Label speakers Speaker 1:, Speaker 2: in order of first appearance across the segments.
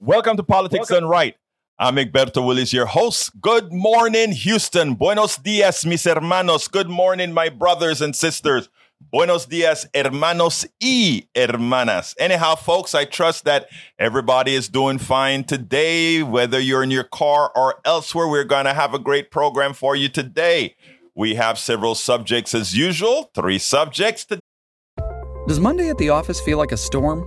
Speaker 1: Welcome to Politics Welcome. Done Right. I'm Egberto Willies, your host. Good morning, Houston. Buenos dias, mis hermanos. Good morning, my brothers and sisters. Buenos dias, hermanos y hermanas. Anyhow, folks, I trust that everybody is doing fine today. Whether you're in your car or elsewhere, we're going to have a great program for you today. We have several subjects as usual, three subjects today.
Speaker 2: Does Monday at the office feel like a storm?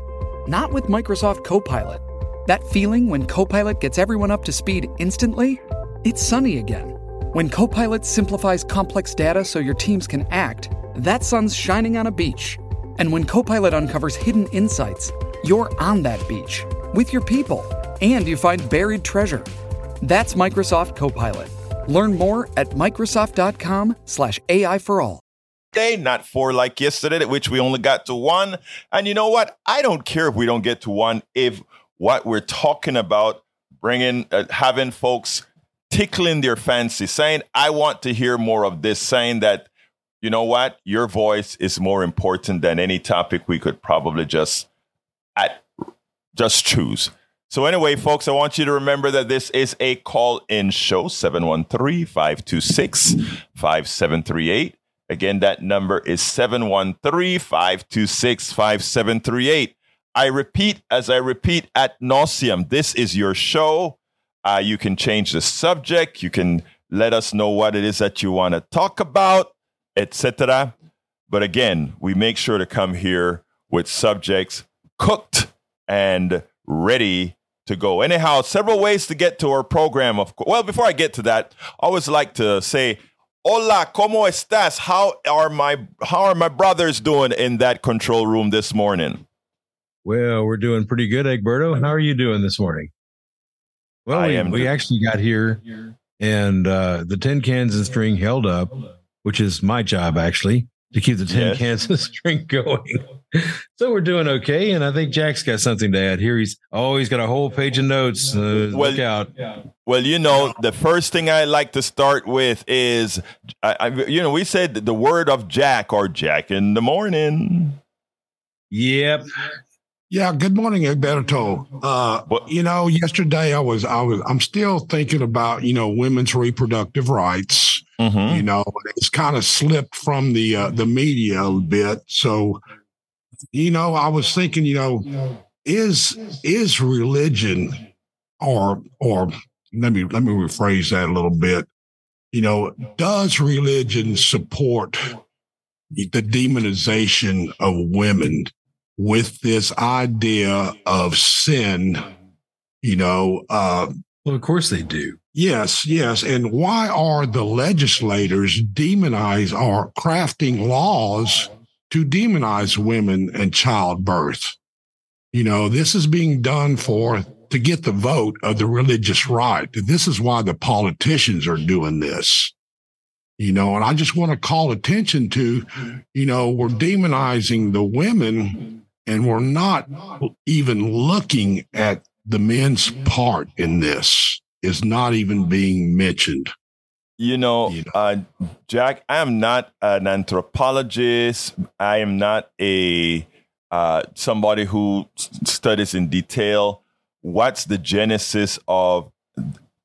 Speaker 2: Not with Microsoft Copilot. That feeling when Copilot gets everyone up to speed instantly? It's sunny again. When Copilot simplifies complex data so your teams can act, that sun's shining on a beach. And when Copilot uncovers hidden insights, you're on that beach with your people and you find buried treasure. That's Microsoft Copilot. Learn more at Microsoft.com/slash AI for all.
Speaker 1: Day, not four like yesterday, which we only got to one. And you know what? I don't care if we don't get to one if what we're talking about, bringing, uh, having folks tickling their fancy, saying, I want to hear more of this, saying that, you know what, your voice is more important than any topic we could probably just at just choose. So anyway, folks, I want you to remember that this is a call-in show, 713-526-5738. Again, that number is 713-526-5738. I repeat, as I repeat at nauseum, this is your show. Uh, you can change the subject. You can let us know what it is that you want to talk about, etc. But again, we make sure to come here with subjects cooked and ready to go. Anyhow, several ways to get to our program. Of course. Well, before I get to that, I always like to say, "Hola, cómo estás? How are my How are my brothers doing in that control room this morning?"
Speaker 3: Well, we're doing pretty good, Egberto. How are you doing this morning? Well, I we, am we actually got here and uh, the tin cans and string held up, which is my job actually to keep the tin yes. cans and string going. so we're doing okay, and I think Jack's got something to add here. He's oh, he's got a whole page of notes. Uh, well, look out!
Speaker 1: Well, you know, the first thing I like to start with is, I, I, you know, we said the word of Jack or Jack in the morning.
Speaker 3: Yep.
Speaker 4: Yeah, good morning, Egberto. Uh, you know, yesterday I was, I was, I'm still thinking about, you know, women's reproductive rights. Mm-hmm. You know, it's kind of slipped from the uh, the media a bit. So, you know, I was thinking, you know, is is religion, or or let me let me rephrase that a little bit. You know, does religion support the demonization of women? With this idea of sin, you know. Uh,
Speaker 3: well, of course they do.
Speaker 4: Yes, yes. And why are the legislators demonize or crafting laws to demonize women and childbirth? You know, this is being done for to get the vote of the religious right. This is why the politicians are doing this. You know, and I just want to call attention to, you know, we're demonizing the women and we're not even looking at the men's part in this is not even being mentioned.
Speaker 1: You know, you know. Uh, Jack, I am not an anthropologist. I am not a uh, somebody who studies in detail what's the genesis of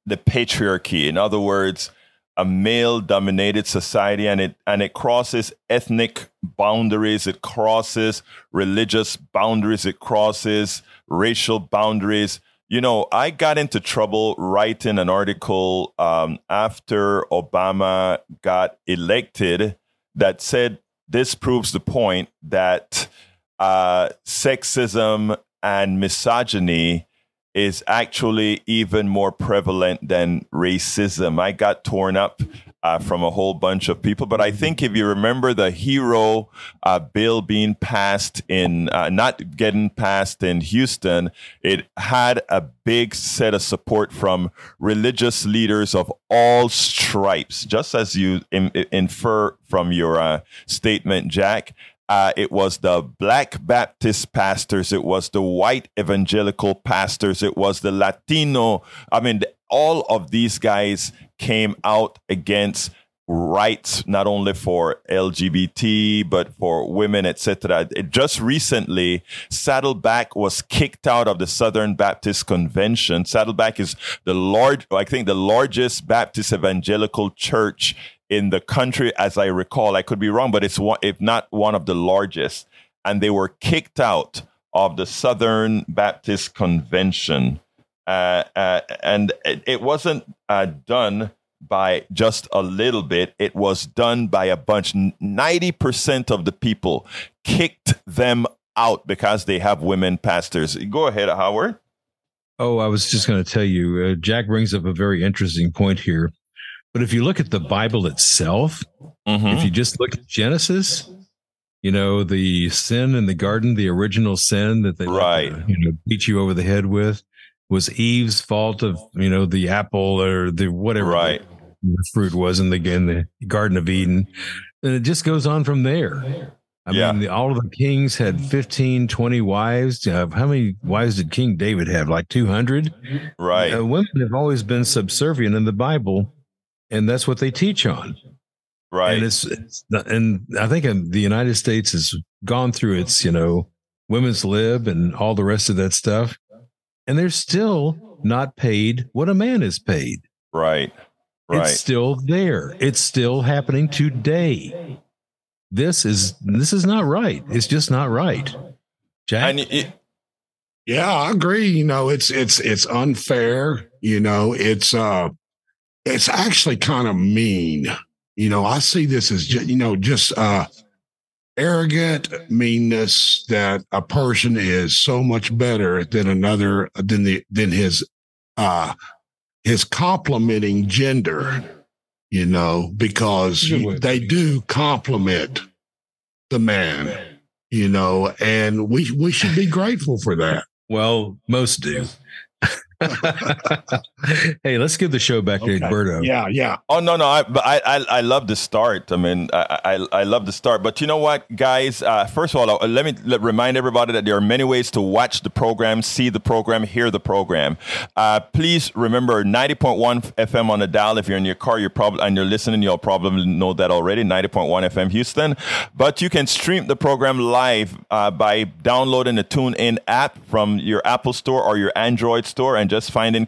Speaker 1: the patriarchy. In other words, a male dominated society and it and it crosses ethnic boundaries it crosses religious boundaries it crosses racial boundaries. You know i got into trouble writing an article um, after obama got elected that said this proves the point that uh, sexism and misogyny is actually even more prevalent than racism. I got torn up uh, from a whole bunch of people, but I think if you remember the hero uh, bill being passed in, uh, not getting passed in Houston, it had a big set of support from religious leaders of all stripes, just as you in, infer from your uh, statement, Jack. Uh, it was the black Baptist pastors. It was the white evangelical pastors. It was the Latino. I mean, all of these guys came out against rights not only for LGBT but for women, etc. Just recently, Saddleback was kicked out of the Southern Baptist Convention. Saddleback is the large, I think, the largest Baptist evangelical church in the country, as I recall. I could be wrong, but it's one, if not one of the largest. And they were kicked out of the Southern Baptist Convention. Uh, uh, and it, it wasn't uh, done by just a little bit. It was done by a bunch. 90% of the people kicked them out because they have women pastors. Go ahead, Howard.
Speaker 3: Oh, I was just going to tell you, uh, Jack brings up a very interesting point here. But if you look at the Bible itself, mm-hmm. if you just look at Genesis, you know, the sin in the garden, the original sin that they
Speaker 1: right.
Speaker 3: Like, you know, beat you over the head with was Eve's fault of, you know, the apple or the whatever
Speaker 1: right.
Speaker 3: the, fruit was in the, in the Garden of Eden. And it just goes on from there. I yeah. mean, the, all of the kings had 15, 20 wives. Uh, how many wives did King David have? Like 200?
Speaker 1: Right.
Speaker 3: Uh, women have always been subservient in the Bible, and that's what they teach on.
Speaker 1: Right.
Speaker 3: And it's, it's and I think in the United States has gone through its, you know, women's lib and all the rest of that stuff and they're still not paid what a man is paid.
Speaker 1: Right. Right.
Speaker 3: It's still there. It's still happening today. This is this is not right. It's just not right. Jack. It,
Speaker 4: yeah, I agree. You know, it's it's it's unfair. You know, it's uh it's actually kind of mean. You know, I see this as just, you know, just uh arrogant meanness that a person is so much better than another than the than his uh his complementing gender you know because they do compliment the man you know and we we should be grateful for that.
Speaker 3: Well most do hey, let's give the show back okay. to Egberto.
Speaker 4: Yeah, yeah.
Speaker 1: Oh no, no, I, I, I, I love the start. I mean, I, I, I love the start. But you know what, guys? Uh, first of all, uh, let me let, remind everybody that there are many ways to watch the program, see the program, hear the program. Uh, please remember 90.1 FM on the dial. If you're in your car, you're probably and you're listening, you'll probably know that already. 90.1 FM Houston. But you can stream the program live uh, by downloading the TuneIn app from your Apple Store or your Android store and and just find in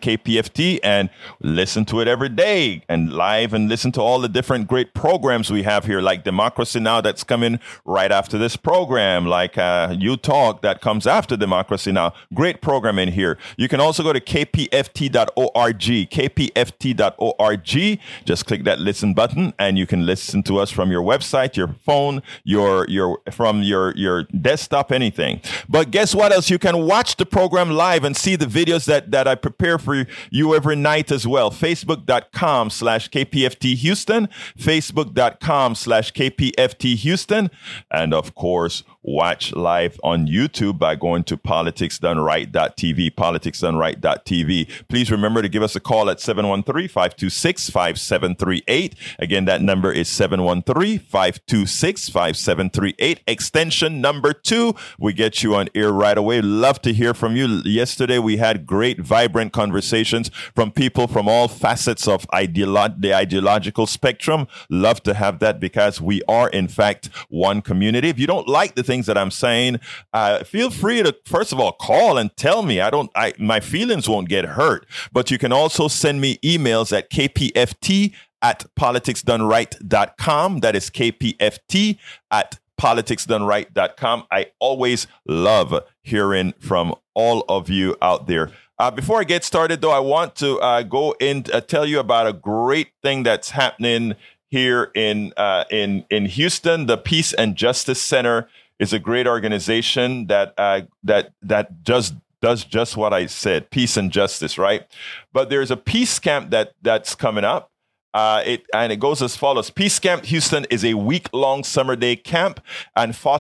Speaker 1: And listen to it every day and live and listen to all the different great programs we have here, like Democracy Now! that's coming right after this program, like uh, You Talk that comes after Democracy Now! Great program in here. You can also go to kpft.org, kpft.org. Just click that listen button and you can listen to us from your website, your phone, your, your, from your, your desktop, anything. But guess what else? You can watch the program live and see the videos that, that I prepare for you every night as well. Facebook.com slash KPFT Houston, Facebook.com slash KPFT Houston, and of course, watch live on YouTube by going to politicsdoneright.tv, politicsdoneright.tv. Please remember to give us a call at 713-526-5738. Again, that number is 713-526-5738. Extension number two. We get you on air right away. Love to hear from you. Yesterday, we had great, vibrant conversations from people from all facets of ideolo- the ideological spectrum. Love to have that because we are, in fact, one community. If you don't like the things that I'm saying, uh, feel free to first of all call and tell me. I don't, I my feelings won't get hurt. But you can also send me emails at kpft at politicsdoneright.com. That is kpft at politicsdoneright.com. I always love hearing from all of you out there. Uh, before I get started, though, I want to uh, go and uh, tell you about a great thing that's happening here in uh, in in Houston. The Peace and Justice Center is a great organization that uh, that that does does just what I said, peace and justice, right? But there's a peace camp that that's coming up. Uh, it and it goes as follows: Peace Camp Houston is a week long summer day camp and foster.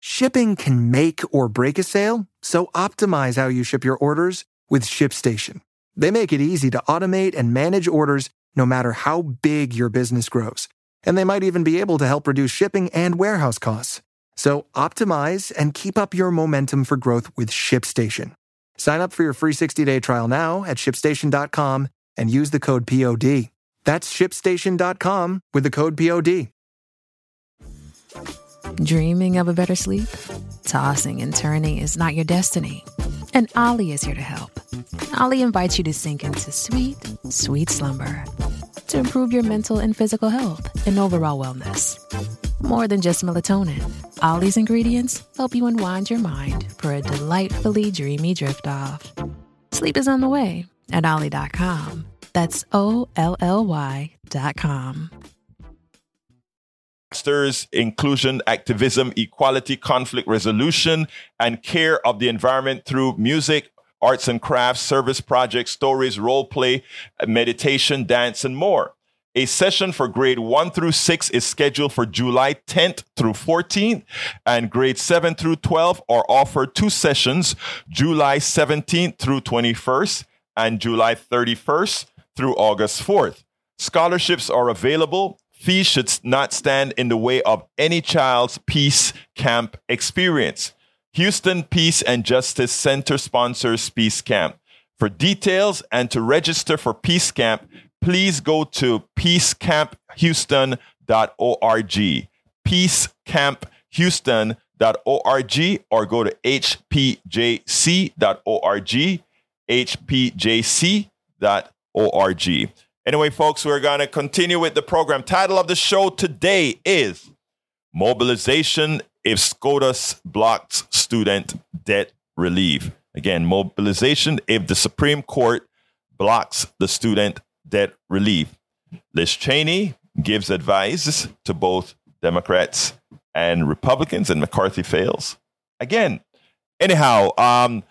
Speaker 5: Shipping can make or break a sale, so optimize how you ship your orders with ShipStation. They make it easy to automate and manage orders no matter how big your business grows, and they might even be able to help reduce shipping and warehouse costs. So optimize and keep up your momentum for growth with ShipStation. Sign up for your free 60-day trial now at shipstation.com and use the code POD. That's shipstation.com with the code POD.
Speaker 6: Dreaming of a better sleep? Tossing and turning is not your destiny. And Olly is here to help. Olly invites you to sink into sweet, sweet slumber to improve your mental and physical health and overall wellness. More than just melatonin, Olly's ingredients help you unwind your mind for a delightfully dreamy drift off. Sleep is on the way at Olly.com. That's O L L Y.com.
Speaker 1: Fosters inclusion, activism, equality, conflict resolution, and care of the environment through music, arts and crafts, service projects, stories, role play, meditation, dance, and more. A session for grade 1 through 6 is scheduled for July 10th through 14th, and grade 7 through 12 are offered two sessions, July 17th through 21st and July 31st through August 4th. Scholarships are available. Fees should not stand in the way of any child's peace camp experience. Houston Peace and Justice Center sponsors Peace Camp. For details and to register for Peace Camp, please go to peacecamphouston.org. Peacecamphouston.org or go to hpjc.org. hpjc.org. Anyway, folks, we're going to continue with the program. Title of the show today is Mobilization if SCOTUS blocks student debt relief. Again, mobilization if the Supreme Court blocks the student debt relief. Liz Cheney gives advice to both Democrats and Republicans, and McCarthy fails. Again, anyhow, um,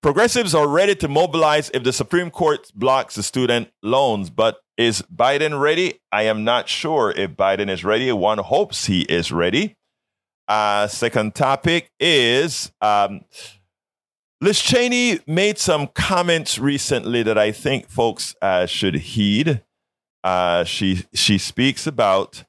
Speaker 1: progressives are ready to mobilize if the Supreme Court blocks the student loans, but is Biden ready? I am not sure if Biden is ready. One hopes he is ready. Uh, second topic is um, Liz Cheney made some comments recently that I think folks uh, should heed. Uh, she she speaks about.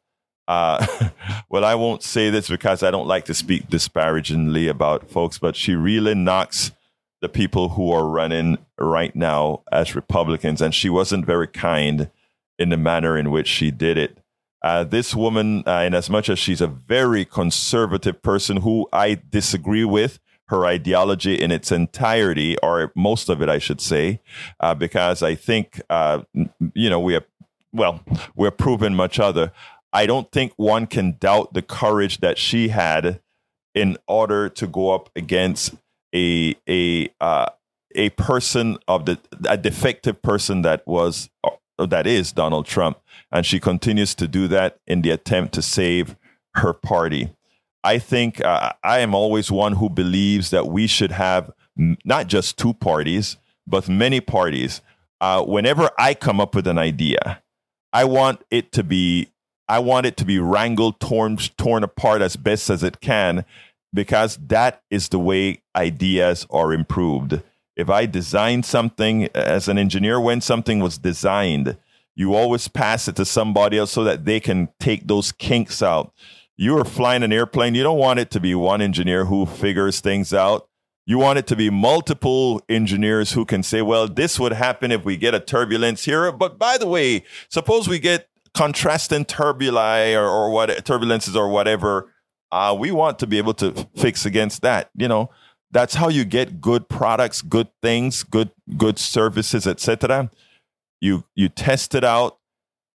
Speaker 1: Uh, well, I won't say this because I don't like to speak disparagingly about folks, but she really knocks the people who are running right now as Republicans, and she wasn't very kind in the manner in which she did it. Uh, this woman, uh, in as much as she's a very conservative person who I disagree with, her ideology in its entirety, or most of it, I should say, uh, because I think, uh, you know, we are, well, we're proven much other. I don't think one can doubt the courage that she had in order to go up against a a uh, a person of the a defective person that was uh, that is Donald Trump, and she continues to do that in the attempt to save her party. I think uh, I am always one who believes that we should have not just two parties, but many parties. Uh, whenever I come up with an idea, I want it to be I want it to be wrangled, torn, torn apart as best as it can, because that is the way ideas are improved. If I design something as an engineer, when something was designed, you always pass it to somebody else so that they can take those kinks out you are flying an airplane, you don't want it to be one engineer who figures things out. You want it to be multiple engineers who can say, well, this would happen if we get a turbulence here. But by the way, suppose we get contrasting turbuli or, or what turbulences or whatever. Uh, we want to be able to fix against that. You know, that's how you get good products, good things, good good services, etc. You you test it out.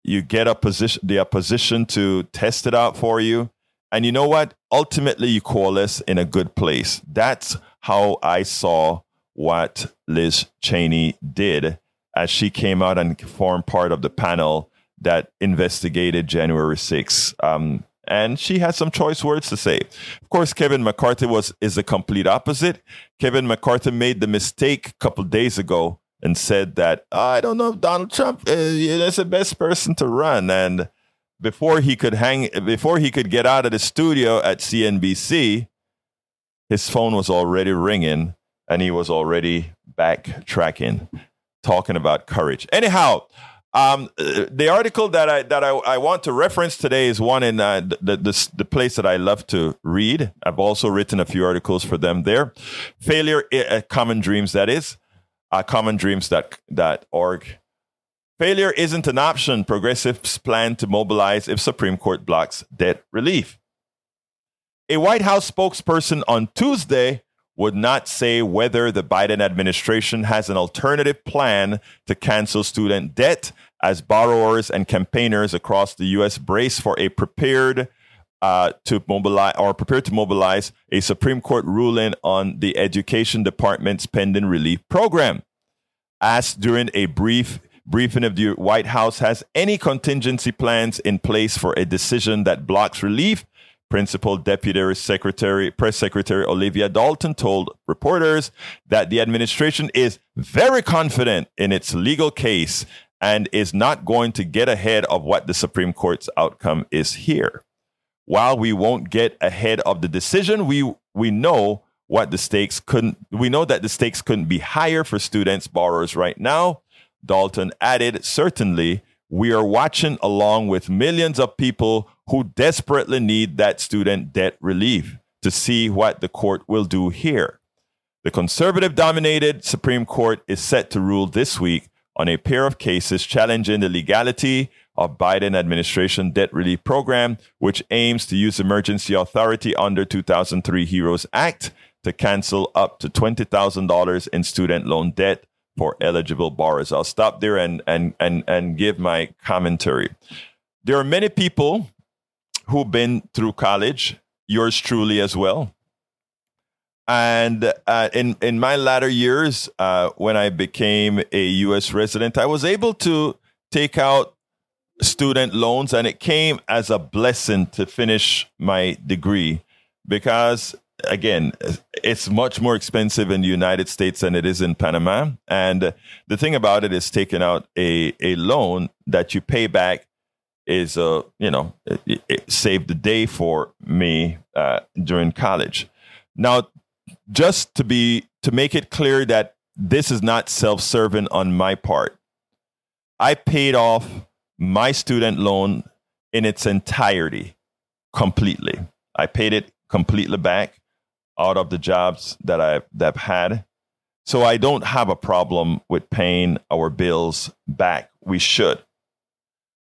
Speaker 1: You get a position the opposition to test it out for you. And you know what? Ultimately you coalesce in a good place. That's how i saw what liz cheney did as she came out and formed part of the panel that investigated january 6th um, and she had some choice words to say. Of course, Kevin McCarthy was is the complete opposite. Kevin McCarthy made the mistake a couple days ago and said that oh, I don't know if Donald Trump uh, is the best person to run. And before he could hang, before he could get out of the studio at CNBC, his phone was already ringing, and he was already backtracking, talking about courage. Anyhow. Um, the article that I that I, I, want to reference today is one in uh, the, the, the place that I love to read. I've also written a few articles for them there. Failure, uh, common dreams. That is uh, commondreams.org. Failure isn't an option. Progressives plan to mobilize if Supreme Court blocks debt relief. A White House spokesperson on Tuesday would not say whether the Biden administration has an alternative plan to cancel student debt as borrowers and campaigners across the U.S. brace for a prepared uh, to mobilize or prepared to mobilize a Supreme Court ruling on the Education Department's pending relief program. Asked during a brief briefing of the White House has any contingency plans in place for a decision that blocks relief, Principal Deputy Secretary, Press Secretary Olivia Dalton told reporters that the administration is very confident in its legal case and is not going to get ahead of what the Supreme Court's outcome is here. While we won't get ahead of the decision, we we know what the stakes couldn't we know that the stakes couldn't be higher for students borrowers right now. Dalton added, certainly we are watching along with millions of people who desperately need that student debt relief to see what the court will do here. The conservative dominated Supreme Court is set to rule this week on a pair of cases challenging the legality of Biden administration debt relief program, which aims to use emergency authority under 2003 HEROES Act to cancel up to $20,000 in student loan debt for eligible borrowers. I'll stop there and, and, and, and give my commentary. There are many people who've been through college, yours truly as well. And uh, in in my latter years, uh, when I became a U.S. resident, I was able to take out student loans, and it came as a blessing to finish my degree because again, it's much more expensive in the United States than it is in Panama. And the thing about it is taking out a, a loan that you pay back is, uh, you know, it, it saved the day for me uh, during college. Now, just to be, to make it clear that this is not self-serving on my part, I paid off my student loan in its entirety completely. I paid it completely back out of the jobs that I've, that I've had. So I don't have a problem with paying our bills back. We should.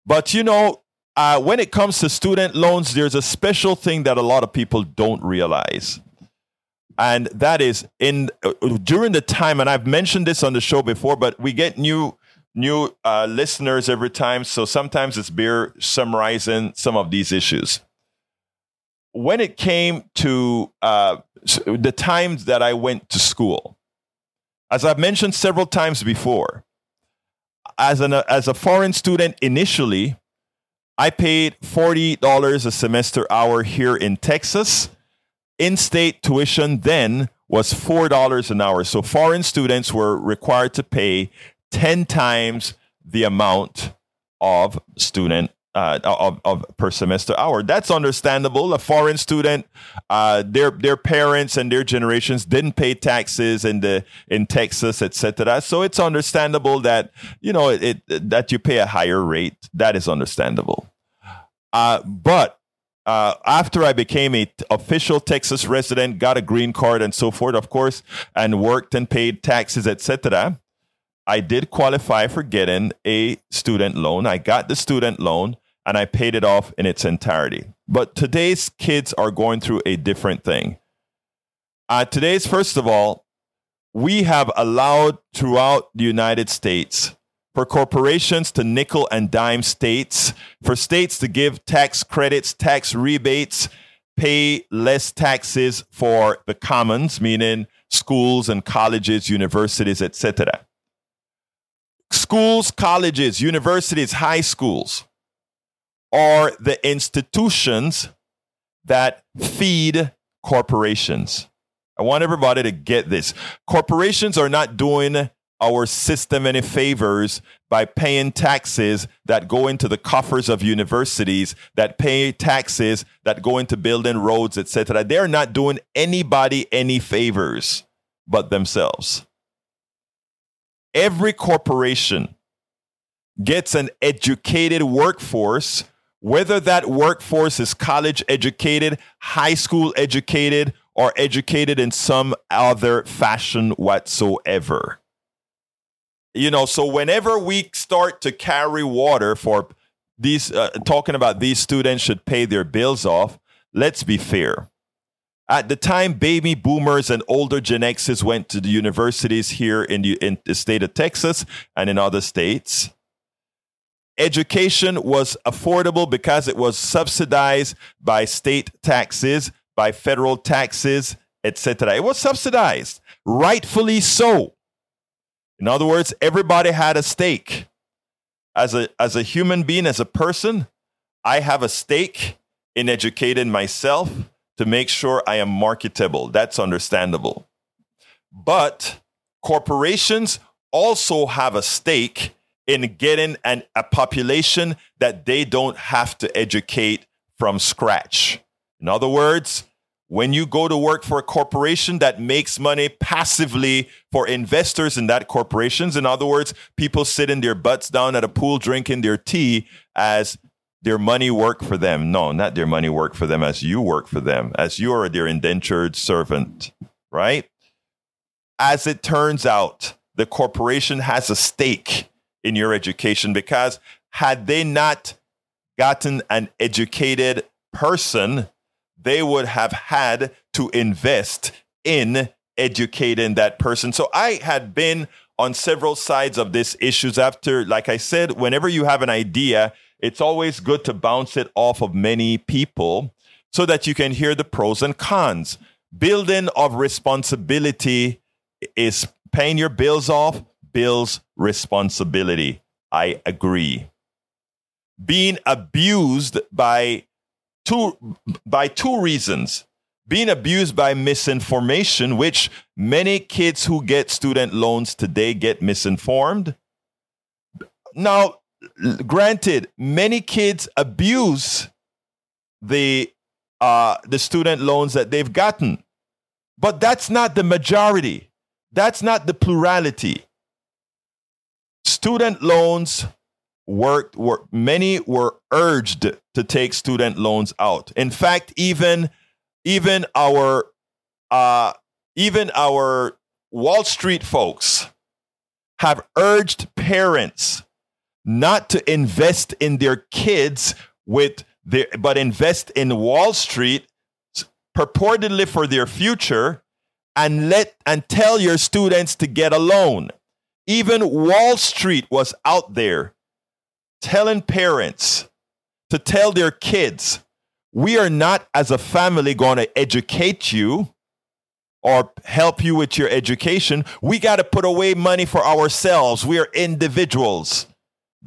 Speaker 1: But you know, uh, when it comes to student loans, there's a special thing that a lot of people don't realize. And that is in uh, during the time, and I've mentioned this on the show before, but we get new new uh, listeners every time. So sometimes it's beer summarizing some of these issues. When it came to uh, the times that I went to school. As I've mentioned several times before, as, an, as a foreign student initially, I paid $40 a semester hour here in Texas. In state tuition then was $4 an hour. So foreign students were required to pay 10 times the amount of student uh, of, of per semester hour. That's understandable. A foreign student, uh, their their parents and their generations didn't pay taxes in the in Texas, etc. So it's understandable that you know it, it, that you pay a higher rate. That is understandable. Uh, but uh, after I became a t- official Texas resident, got a green card and so forth, of course, and worked and paid taxes, etc. I did qualify for getting a student loan. I got the student loan and I paid it off in its entirety. But today's kids are going through a different thing. Uh, today's, first of all, we have allowed throughout the United States for corporations to nickel and dime states, for states to give tax credits, tax rebates, pay less taxes for the commons, meaning schools and colleges, universities, etc. Schools, colleges, universities, high schools are the institutions that feed corporations. I want everybody to get this. Corporations are not doing our system any favors by paying taxes that go into the coffers of universities, that pay taxes that go into building roads, etc. They're not doing anybody any favors but themselves. Every corporation gets an educated workforce whether that workforce is college educated, high school educated, or educated in some other fashion whatsoever. you know, so whenever we start to carry water for these, uh, talking about these students should pay their bills off, let's be fair. At the time, baby boomers and older Gen Xers went to the universities here in the, in the state of Texas and in other states. Education was affordable because it was subsidized by state taxes, by federal taxes, etc. It was subsidized, rightfully so. In other words, everybody had a stake. As a, as a human being, as a person, I have a stake in educating myself to make sure I am marketable. That's understandable. But corporations also have a stake in getting an, a population that they don't have to educate from scratch. In other words, when you go to work for a corporation that makes money passively for investors in that corporations, in other words, people sitting their butts down at a pool drinking their tea as their money work for them. No, not their money work for them as you work for them, as you are their indentured servant, right? As it turns out, the corporation has a stake in your education because had they not gotten an educated person, they would have had to invest in educating that person. So I had been on several sides of this issues after, like I said, whenever you have an idea, it's always good to bounce it off of many people so that you can hear the pros and cons. Building of responsibility is paying your bills off, bills responsibility. I agree. Being abused by two by two reasons. Being abused by misinformation, which many kids who get student loans today get misinformed. Now, granted, many kids abuse the uh, the student loans that they've gotten, but that's not the majority. That's not the plurality. Student loans worked were many were urged to take student loans out. In fact, even even our uh, even our Wall Street folks have urged parents not to invest in their kids with their, but invest in Wall Street purportedly for their future and let and tell your students to get a loan. Even Wall Street was out there telling parents to tell their kids, we are not as a family going to educate you or help you with your education. We got to put away money for ourselves. We are individuals.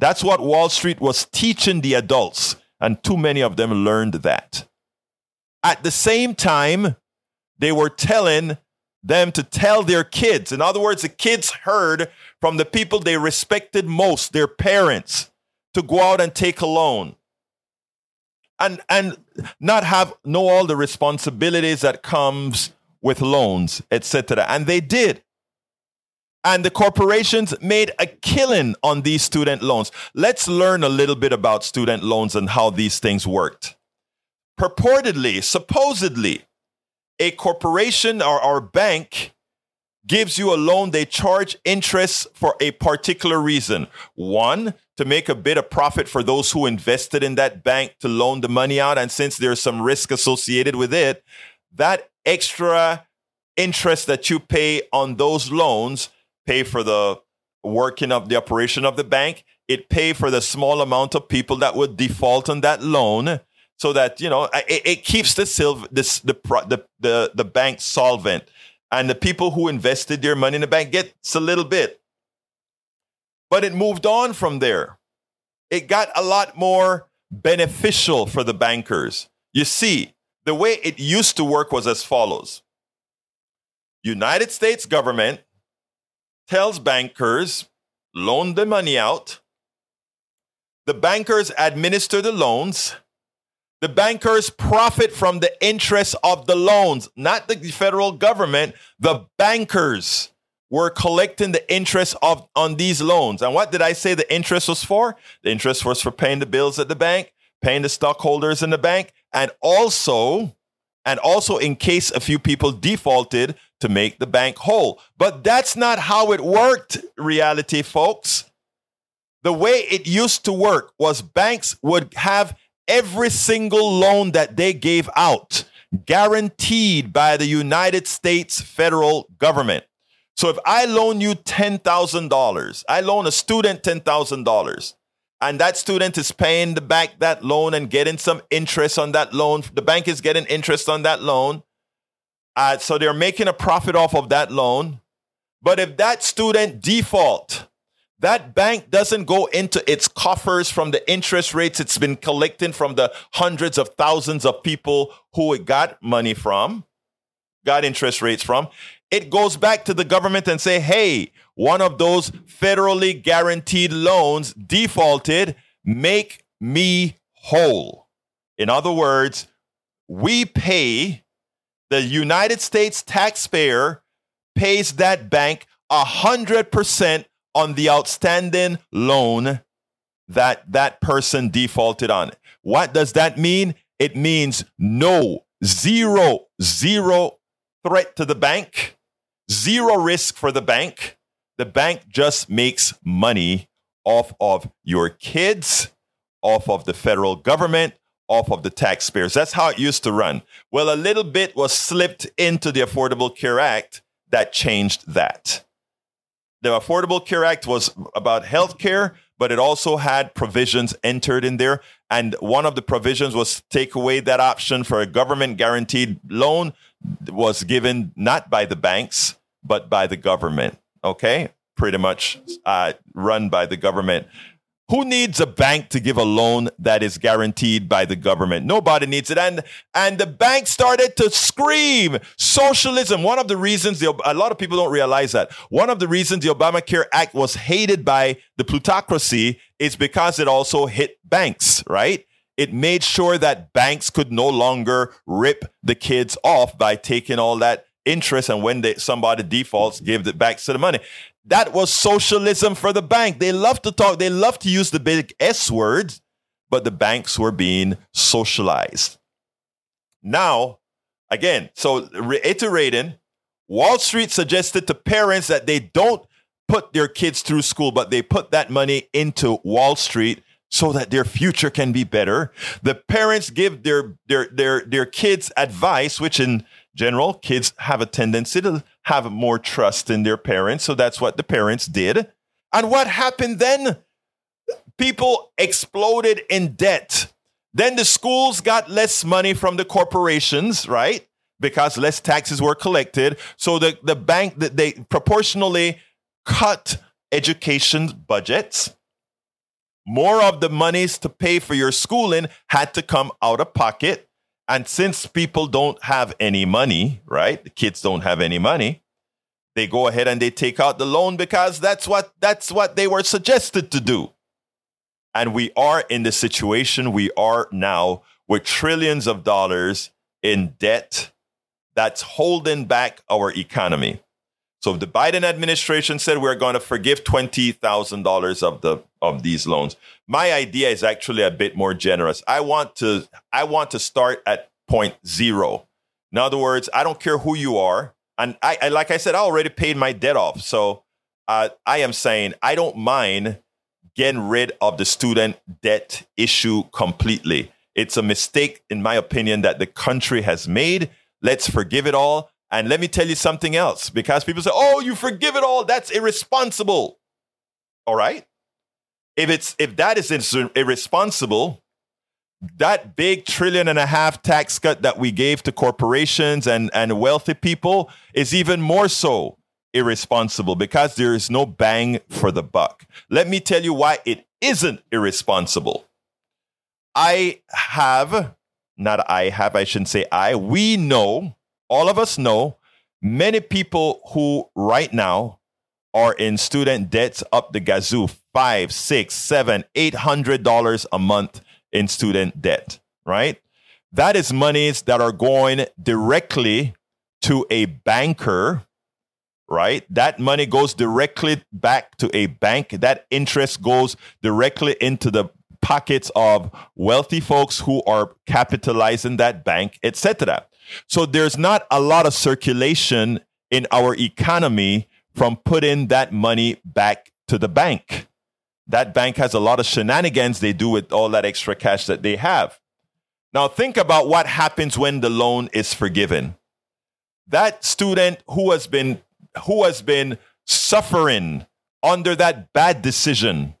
Speaker 1: That's what Wall Street was teaching the adults, and too many of them learned that. At the same time, they were telling them to tell their kids. In other words, the kids heard from the people they respected most, their parents, to go out and take a loan. And, and not have know all the responsibilities that comes with loans, etc. And they did. And the corporations made a killing on these student loans. Let's learn a little bit about student loans and how these things worked. Purportedly, supposedly, a corporation or, our bank gives you a loan, they charge interest for a particular reason. One, to make a bit of profit for those who invested in that bank to loan the money out. And since there's some risk associated with it, that extra interest that you pay on those loans pay for the working of the operation of the bank. It pay for the small amount of people that would default on that loan so that, you know, it, it keeps the, silver, this, the, the, the, the bank solvent and the people who invested their money in the bank gets a little bit. But it moved on from there. It got a lot more beneficial for the bankers. You see, the way it used to work was as follows. United States government tells bankers loan the money out. The bankers administer the loans the bankers profit from the interest of the loans, not the federal government. The bankers were collecting the interest of on these loans. And what did I say the interest was for? The interest was for paying the bills at the bank, paying the stockholders in the bank, and also and also in case a few people defaulted to make the bank whole. But that's not how it worked, reality folks. The way it used to work was banks would have every single loan that they gave out guaranteed by the United States federal government. So if I loan you $10,000, I loan a student $10,000, and that student is paying the bank that loan and getting some interest on that loan, the bank is getting interest on that loan. Uh, so they're making a profit off of that loan. But if that student default, that bank doesn't go into its coffers from the interest rates it's been collecting from the hundreds of thousands of people who it got money from, got interest rates from. It goes back to the government and say, "Hey, one of those federally guaranteed loans defaulted, make me whole." In other words, we pay the United States taxpayer pays that bank 100% on the outstanding loan that that person defaulted on. What does that mean? It means no, zero, zero threat to the bank, zero risk for the bank. The bank just makes money off of your kids, off of the federal government, off of the taxpayers. That's how it used to run. Well, a little bit was slipped into the Affordable Care Act that changed that the Affordable Care Act was about health care, but it also had provisions entered in there. And one of the provisions was take away that option for a government guaranteed loan was given not by the banks, but by the government. Okay. Pretty much uh, run by the government. Who needs a bank to give a loan that is guaranteed by the government? Nobody needs it. And, and the bank started to scream socialism. One of the reasons, the, a lot of people don't realize that. One of the reasons the Obamacare Act was hated by the plutocracy is because it also hit banks, right? It made sure that banks could no longer rip the kids off by taking all that interest and when they, somebody defaults, give it back to the money. That was socialism for the bank. They love to talk, they love to use the big S word, but the banks were being socialized. Now, again, so reiterating, Wall Street suggested to parents that they don't put their kids through school, but they put that money into Wall Street so that their future can be better. The parents give their their their their kids advice, which in general, kids have a tendency to have more trust in their parents. So that's what the parents did. And what happened then? People exploded in debt. Then the schools got less money from the corporations, right? Because less taxes were collected. So the, the bank, that they proportionally cut education budgets. More of the monies to pay for your schooling had to come out of pocket. And since people don't have any money, right? The kids don't have any money. They go ahead and they take out the loan because that's what that's what they were suggested to do. And we are in the situation we are now with trillions of dollars in debt that's holding back our economy. So the Biden administration said we're going to forgive $20,000 of the of these loans. My idea is actually a bit more generous. I want to I want to start at point zero. In other words, I don't care who you are, and I, I like I said, I already paid my debt off. So uh, I am saying I don't mind getting rid of the student debt issue completely. It's a mistake, in my opinion, that the country has made. Let's forgive it all. And let me tell you something else because people say, oh, you forgive it all. That's irresponsible. All right. If it's if that is irresponsible, that big trillion and a half tax cut that we gave to corporations and, and wealthy people is even more so irresponsible because there is no bang for the buck. Let me tell you why it isn't irresponsible. I have, not I have, I shouldn't say I, we know all of us know many people who right now are in student debts up the gazoo five, six, seven, eight hundred dollars a month in student debt, right? That is monies that are going directly to a banker, right? That money goes directly back to a bank. That interest goes directly into the pockets of wealthy folks who are capitalizing that bank, etc. So there's not a lot of circulation in our economy from putting that money back to the bank. That bank has a lot of shenanigans they do with all that extra cash that they have. Now, think about what happens when the loan is forgiven. That student who has been who has been suffering under that bad decision,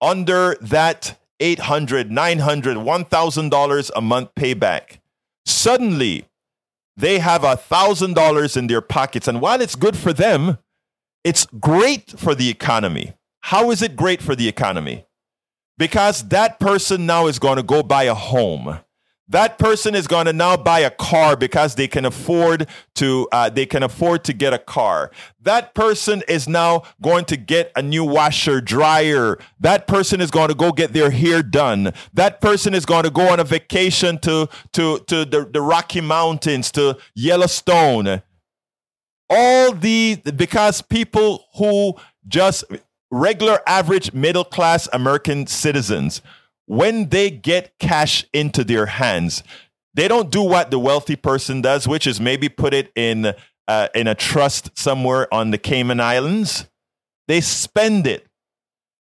Speaker 1: under that 800 900 $1,000 a month payback, suddenly they have a $1,000 in their pockets. And while it's good for them, it's great for the economy. How is it great for the economy? Because that person now is going to go buy a home that person is going to now buy a car because they can afford to uh, they can afford to get a car. That person is now going to get a new washer dryer. That person is going to go get their hair done. That person is going to go on a vacation to to to the, the rocky mountains to yellowstone. All these because people who just regular average middle class american citizens when they get cash into their hands, they don't do what the wealthy person does, which is maybe put it in uh, in a trust somewhere on the Cayman Islands. They spend it.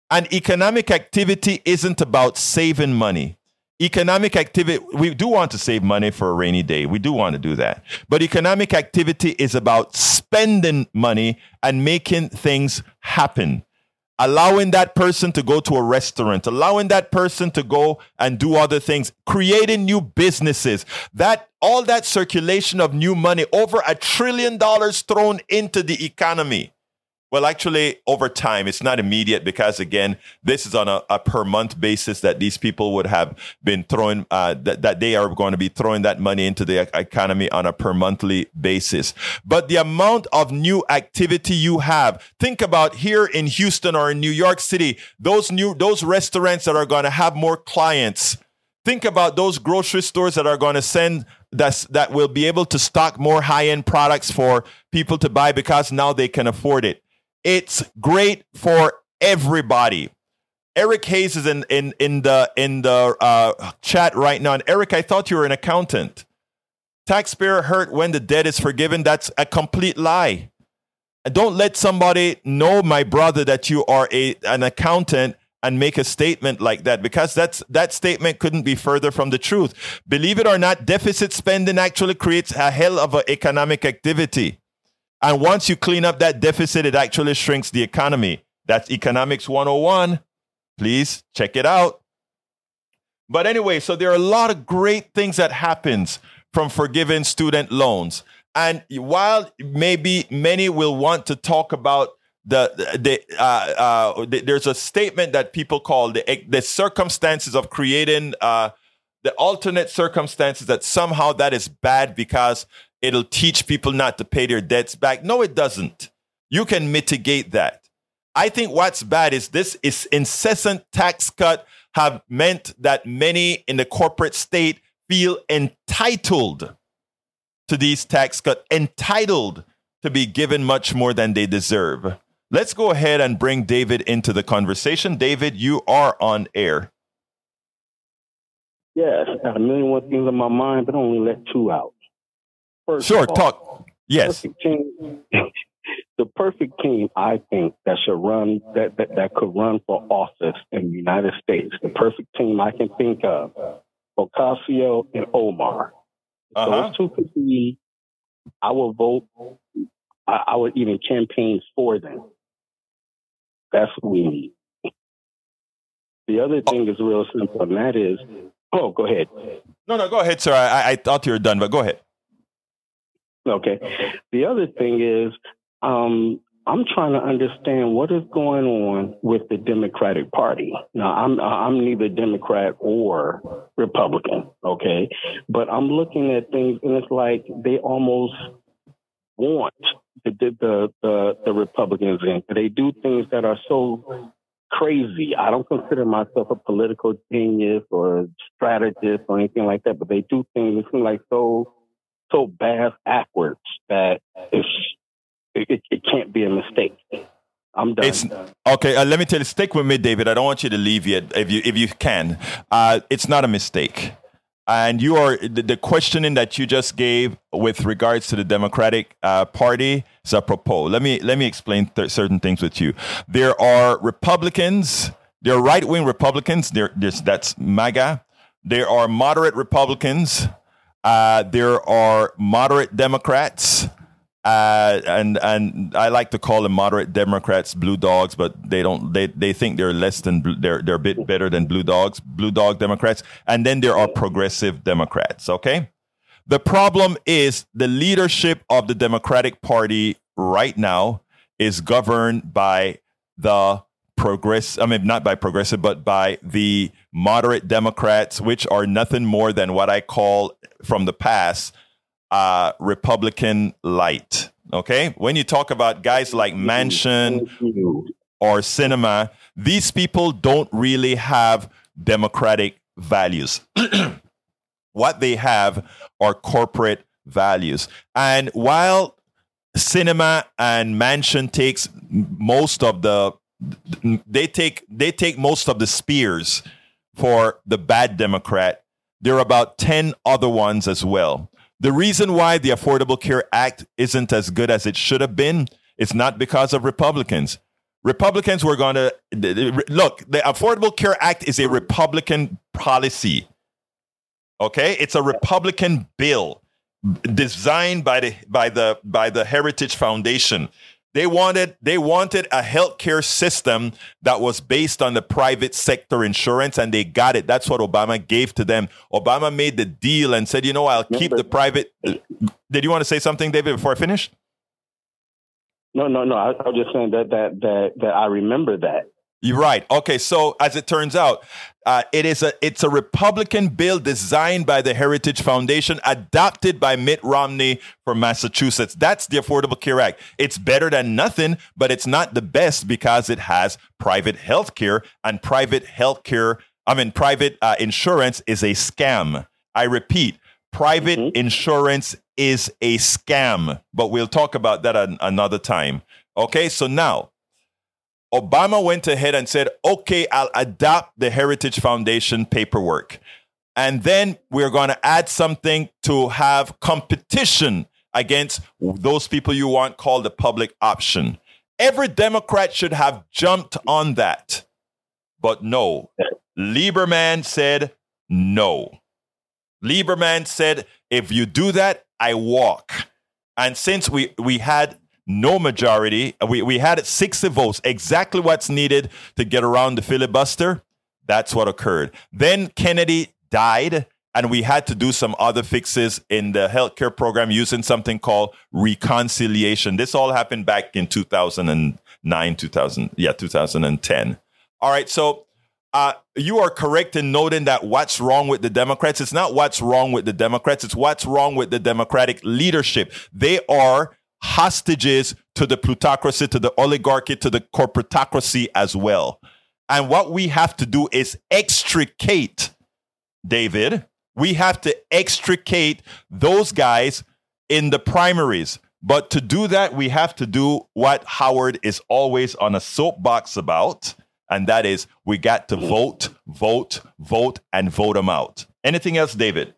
Speaker 1: And economic activity isn't about saving money. Economic activity, we do want to save money for a rainy day. We do want to do that. But economic activity is about spending money and making things happen allowing that person to go to a restaurant, allowing that person to go and do other things, creating new businesses. That all that circulation of new money, over a trillion dollars thrown into the economy. Well, actually, over time, it's not immediate because, again, this is on a, a per month basis that these people would have been throwing, uh, that, that they are going to be throwing that money into the economy on a per monthly basis. But the amount of new activity you have, think about here in Houston or in New York City, those new, those restaurants that are going to have more clients. Think about those grocery stores that are going to send that's, that will be able to stock more high end products for people to buy because now they can afford it. It's great for everybody. Eric Hayes is in in in the in the uh, chat right now. And Eric, I thought you were an accountant. Taxpayer hurt when the debt is forgiven. That's a complete lie. don't let somebody know, my brother, that you are a an accountant and make a statement like that because that's that statement couldn't be further from the truth. Believe it or not, deficit spending actually creates a hell of an economic activity. And once you clean up that deficit, it actually shrinks the economy. That's Economics 101. Please check it out. But anyway, so there are a lot of great things that happens from forgiving student loans. And while maybe many will want to talk about the, the, uh, uh, the there's a statement that people call the, the circumstances of creating uh, the alternate circumstances that somehow that is bad because it'll teach people not to pay their debts back. No, it doesn't. You can mitigate that. I think what's bad is this is incessant tax cut have meant that many in the corporate state feel entitled to these tax cuts, entitled to be given much more than they deserve. Let's go ahead and bring David into the conversation. David, you are on air.
Speaker 7: Yes, I got a million things on my mind, but only let two out.
Speaker 1: First sure, all, talk. Yes.
Speaker 7: Perfect team, the perfect team, I think, that should run that, that that could run for office in the United States. The perfect team I can think of: Ocasio and Omar. Uh-huh. Those two could be. I will vote. I, I would even campaign for them. That's what we need. The other thing is real simple, and that is, oh, go ahead.
Speaker 1: No, no, go ahead, sir. I, I thought you were done, but go ahead.
Speaker 7: Okay. The other thing is, um, I'm trying to understand what is going on with the Democratic Party. Now, I'm I'm neither Democrat or Republican, okay, but I'm looking at things and it's like they almost want the the the, the Republicans in. They do things that are so crazy. I don't consider myself a political genius or strategist or anything like that, but they do things that seem like so so bad backwards that it's, it, it can't be a mistake. I'm done. It's,
Speaker 1: okay, uh, let me tell you. Stick with me, David. I don't want you to leave yet, if you if you can. Uh, it's not a mistake. And you are the, the, questioning that you just gave with regards to the Democratic uh, Party is apropos. Let me let me explain th- certain things with you. There are Republicans. There are right wing Republicans. There, that's MAGA. There are moderate Republicans. Uh, there are moderate Democrats. Uh, and and I like to call them moderate Democrats blue dogs, but they don't. They they think they're less than they're they're a bit better than blue dogs, blue dog Democrats. And then there are progressive Democrats. Okay, the problem is the leadership of the Democratic Party right now is governed by the progress. I mean, not by progressive, but by the moderate Democrats, which are nothing more than what I call from the past uh, Republican light. Okay. When you talk about guys like Manchin or Sinema, these people don't really have democratic values. what they have are corporate values. And while Sinema and Manchin takes most of the they take they take most of the spears for the bad Democrat. There are about 10 other ones as well. The reason why the Affordable Care Act isn't as good as it should have been is not because of Republicans. Republicans were going to look, the Affordable Care Act is a Republican policy. Okay? It's a Republican bill designed by the by the by the Heritage Foundation. They wanted they wanted a healthcare system that was based on the private sector insurance, and they got it. That's what Obama gave to them. Obama made the deal and said, "You know, I'll keep the private." Did you want to say something, David, before I finish?
Speaker 7: No, no, no. I, I was just saying that that that that I remember that.
Speaker 1: You're right. Okay, so as it turns out, uh, it is a it's a Republican bill designed by the Heritage Foundation, adopted by Mitt Romney for Massachusetts. That's the Affordable Care Act. It's better than nothing, but it's not the best because it has private health care, and private health care, I mean, private uh, insurance is a scam. I repeat, private mm-hmm. insurance is a scam, but we'll talk about that an, another time. Okay, so now Obama went ahead and said, okay, I'll adopt the Heritage Foundation paperwork. And then we're going to add something to have competition against those people you want called the public option. Every Democrat should have jumped on that. But no, Lieberman said no. Lieberman said, if you do that, I walk. And since we, we had no majority. We, we had 60 votes, exactly what's needed to get around the filibuster. That's what occurred. Then Kennedy died, and we had to do some other fixes in the healthcare program using something called reconciliation. This all happened back in 2009, 2000, yeah, 2010. All right, so uh, you are correct in noting that what's wrong with the Democrats, it's not what's wrong with the Democrats, it's what's wrong with the Democratic leadership. They are hostages to the plutocracy, to the oligarchy, to the corporatocracy as well. And what we have to do is extricate, David, we have to extricate those guys in the primaries. But to do that, we have to do what Howard is always on a soapbox about, and that is we got to vote, vote, vote, and vote them out. Anything else, David?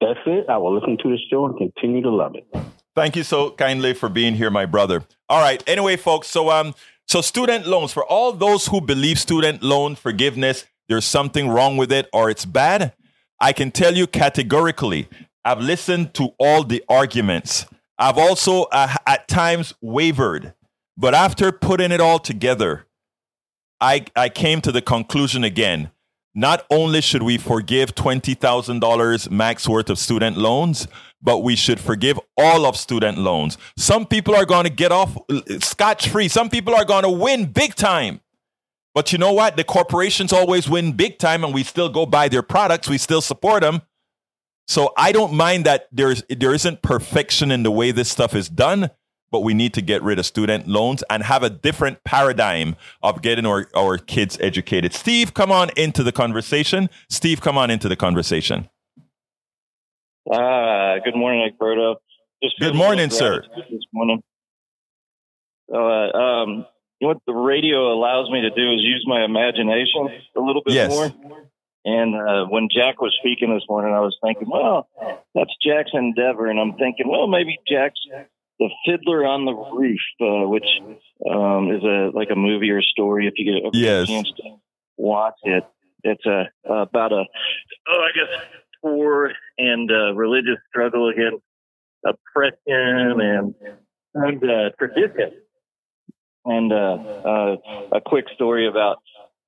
Speaker 7: That's it. I will listen to the show and continue to love it.
Speaker 1: Thank you so kindly for being here, my brother. All right. Anyway, folks, so um, so student loans for all those who believe student loan forgiveness, there's something wrong with it or it's bad. I can tell you categorically, I've listened to all the arguments. I've also uh, at times wavered, but after putting it all together, I I came to the conclusion again not only should we forgive $20,000 max worth of student loans, but we should forgive all of student loans. Some people are going to get off uh, scotch free. Some people are going to win big time. But you know what? The corporations always win big time and we still go buy their products. We still support them. So I don't mind that there's there isn't perfection in the way this stuff is done, but we need to get rid of student loans and have a different paradigm of getting our, our kids educated. Steve, come on into the conversation. Steve, come on into the conversation.
Speaker 8: Ah, good morning, Egberto.
Speaker 1: Just good morning, sir.
Speaker 8: This morning. Uh, um, what the radio allows me to do is use my imagination a little bit
Speaker 1: yes.
Speaker 8: more. And uh, when Jack was speaking this morning, I was thinking, well, that's Jack's endeavor, and I'm thinking, well, maybe Jack's the Fiddler on the Roof, uh, which um, is a like a movie or a story. If you get
Speaker 1: yes.
Speaker 8: a chance to watch it, it's a about a oh, I guess poor and uh, religious struggle against oppression and and uh, tradition. And uh, uh, a quick story about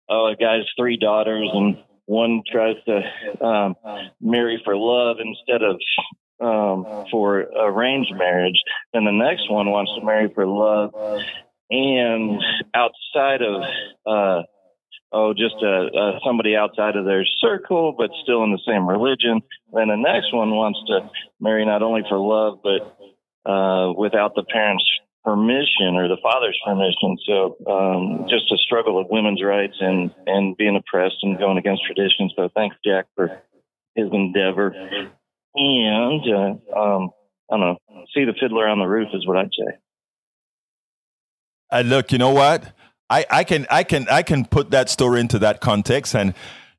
Speaker 8: oh, a guy's three daughters, and one tries to um, marry for love instead of um, for arranged marriage. and the next one wants to marry for love and outside of uh, oh, just uh, uh, somebody outside of their circle, but still in the same religion. Then the next one wants to marry not only for love, but uh, without the parents' permission or the father's permission. So um, just a struggle of women's rights and, and being oppressed and going against tradition. So thanks, Jack, for his endeavor. And uh, um, I don't know, see the fiddler on the roof is what I'd say.
Speaker 1: Uh, look, you know what? I, I can I can I can put that story into that context and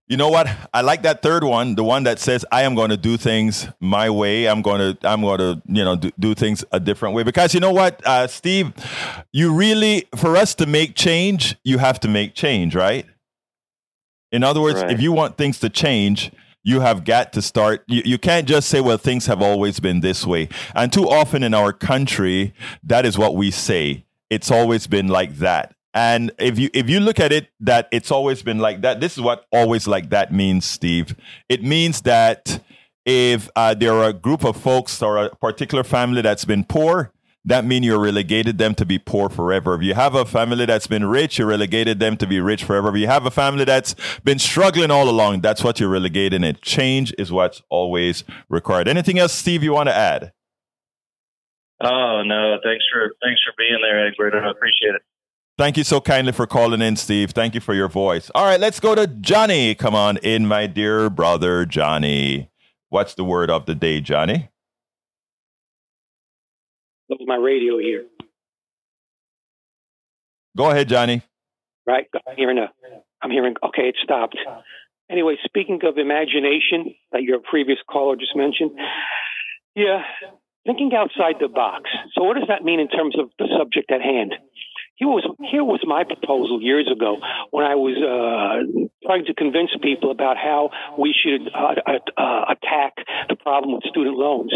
Speaker 1: you know what? I like that third one, the one that says I am going to do things my way. I'm going to I'm going to you know do, do things a different way because you know what, uh, Steve, you really for us to make change, you have to make change, right? In other words, right. if you want things to change, you have got to start. You, you can't just say, well, things have always been this way. And too often in our country, that is what we say. It's always been like that. And if you if you look at it that it's always been like that, this is what always like that means, Steve. It means that if uh, there are a group of folks or a particular family that's been poor, that mean you're relegated them to be poor forever. If you have a family that's been rich, you relegated them to be rich forever. If you have a family that's been struggling all along, that's what you're relegating it. Change is what's always required. Anything else, Steve, you want to add?
Speaker 8: Oh no, thanks for thanks for being there, Egbert. I appreciate it.
Speaker 1: Thank you so kindly for calling in, Steve. Thank you for your voice. All right, let's go to Johnny. Come on in, my dear brother Johnny. What's the word of the day, Johnny?
Speaker 9: That was my radio here.
Speaker 1: Go ahead, Johnny.
Speaker 9: Right, I'm hearing a, I'm hearing. Okay, it stopped. Anyway, speaking of imagination that your previous caller just mentioned, yeah, thinking outside the box. So, what does that mean in terms of the subject at hand? Here was here was my proposal years ago when I was uh, trying to convince people about how we should uh, uh, attack the problem with student loans.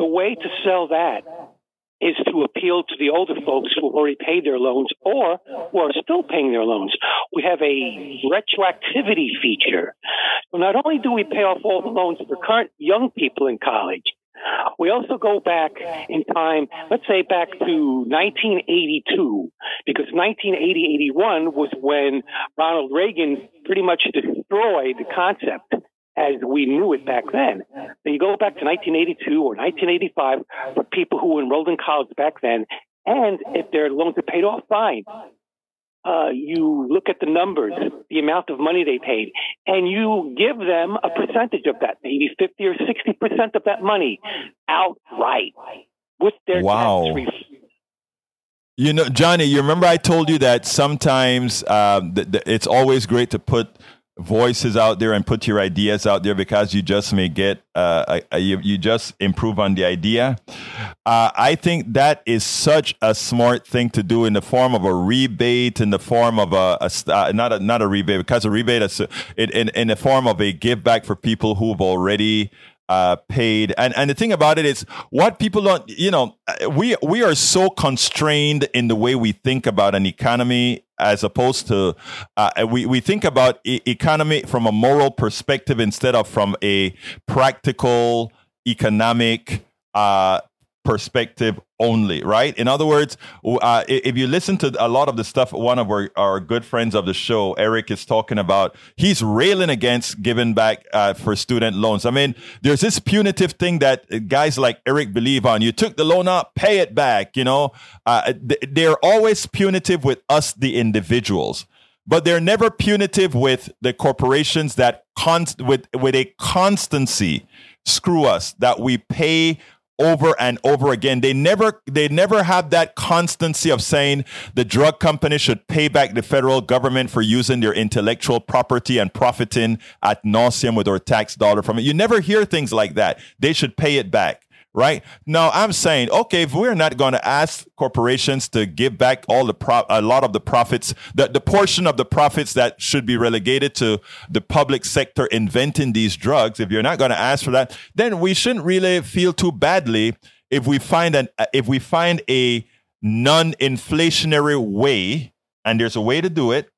Speaker 9: The way to sell that is to appeal to the older folks who have already paid their loans or who are still paying their loans. We have a retroactivity feature. So not only do we pay off all the loans for current young people in college, we also go back in time, let's say back to 1982, because 1980 81 was when Ronald Reagan pretty much destroyed the concept as we knew it back then. Then you go back to 1982 or 1985 for people who were enrolled in college back then, and if their loans are paid off, fine. Uh, you look at the numbers, the amount of money they paid, and you give them a percentage of that, maybe 50 or 60 percent of that money outright with their
Speaker 1: wow. You know, Johnny, you remember I told you that sometimes uh, th- th- it's always great to put voices out there and put your ideas out there because you just may get uh, a, a, you, you just improve on the idea. Uh, i think that is such a smart thing to do in the form of a rebate in the form of a, a uh, not a not a rebate because a rebate is in, in, in the form of a give back for people who've already uh, paid. And and the thing about it is, what people don't, you know, we we are so constrained in the way we think about an economy as opposed to uh, we we think about e- economy from a moral perspective instead of from a practical economic uh, perspective only, right? In other words, uh, if you listen to a lot of the stuff one of our, our good friends of the show, Eric, is talking about, he's railing against giving back uh, for student loans. I mean, there's this punitive thing that guys like Eric believe on. You took the loan out, pay it back, you know? Uh, they're always punitive with us, the individuals but they're never punitive with the corporations that const- with with a constancy screw us that we pay over and over again. They never they never have that constancy of saying the drug company should pay back the federal government for using their intellectual property and profiting at nauseum with our tax dollar from it. You never hear things like that. They should pay it back right? Now I'm saying, okay, if we're not going to ask corporations to give back all the pro- a lot of the profits, the, the portion of the profits that should be relegated to the public sector inventing these drugs, if you're not going to ask for that, then we shouldn't really feel too badly if we find an if we find a non-inflationary way, and there's a way to do it,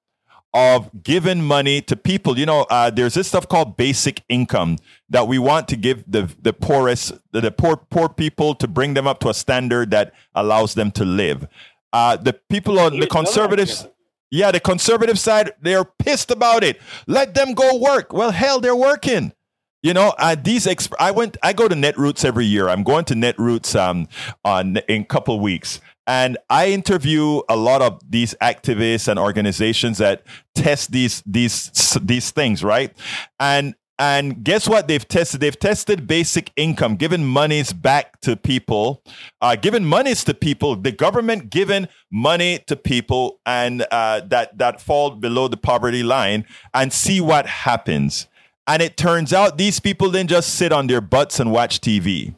Speaker 1: of giving money to people. You know, uh, there's this stuff called basic income that we want to give the the poorest, the, the poor poor people to bring them up to a standard that allows them to live. Uh, the people on the conservatives. Yeah, the conservative side, they're pissed about it. Let them go work. Well, hell, they're working. You know, uh, these exp- I went. I go to Netroots every year. I'm going to Netroots um on in a couple weeks, and I interview a lot of these activists and organizations that test these these these things, right? And and guess what they've tested? They've tested basic income, giving monies back to people, uh, giving monies to people. The government giving money to people and uh, that that fall below the poverty line, and see what happens. And it turns out these people didn't just sit on their butts and watch TV.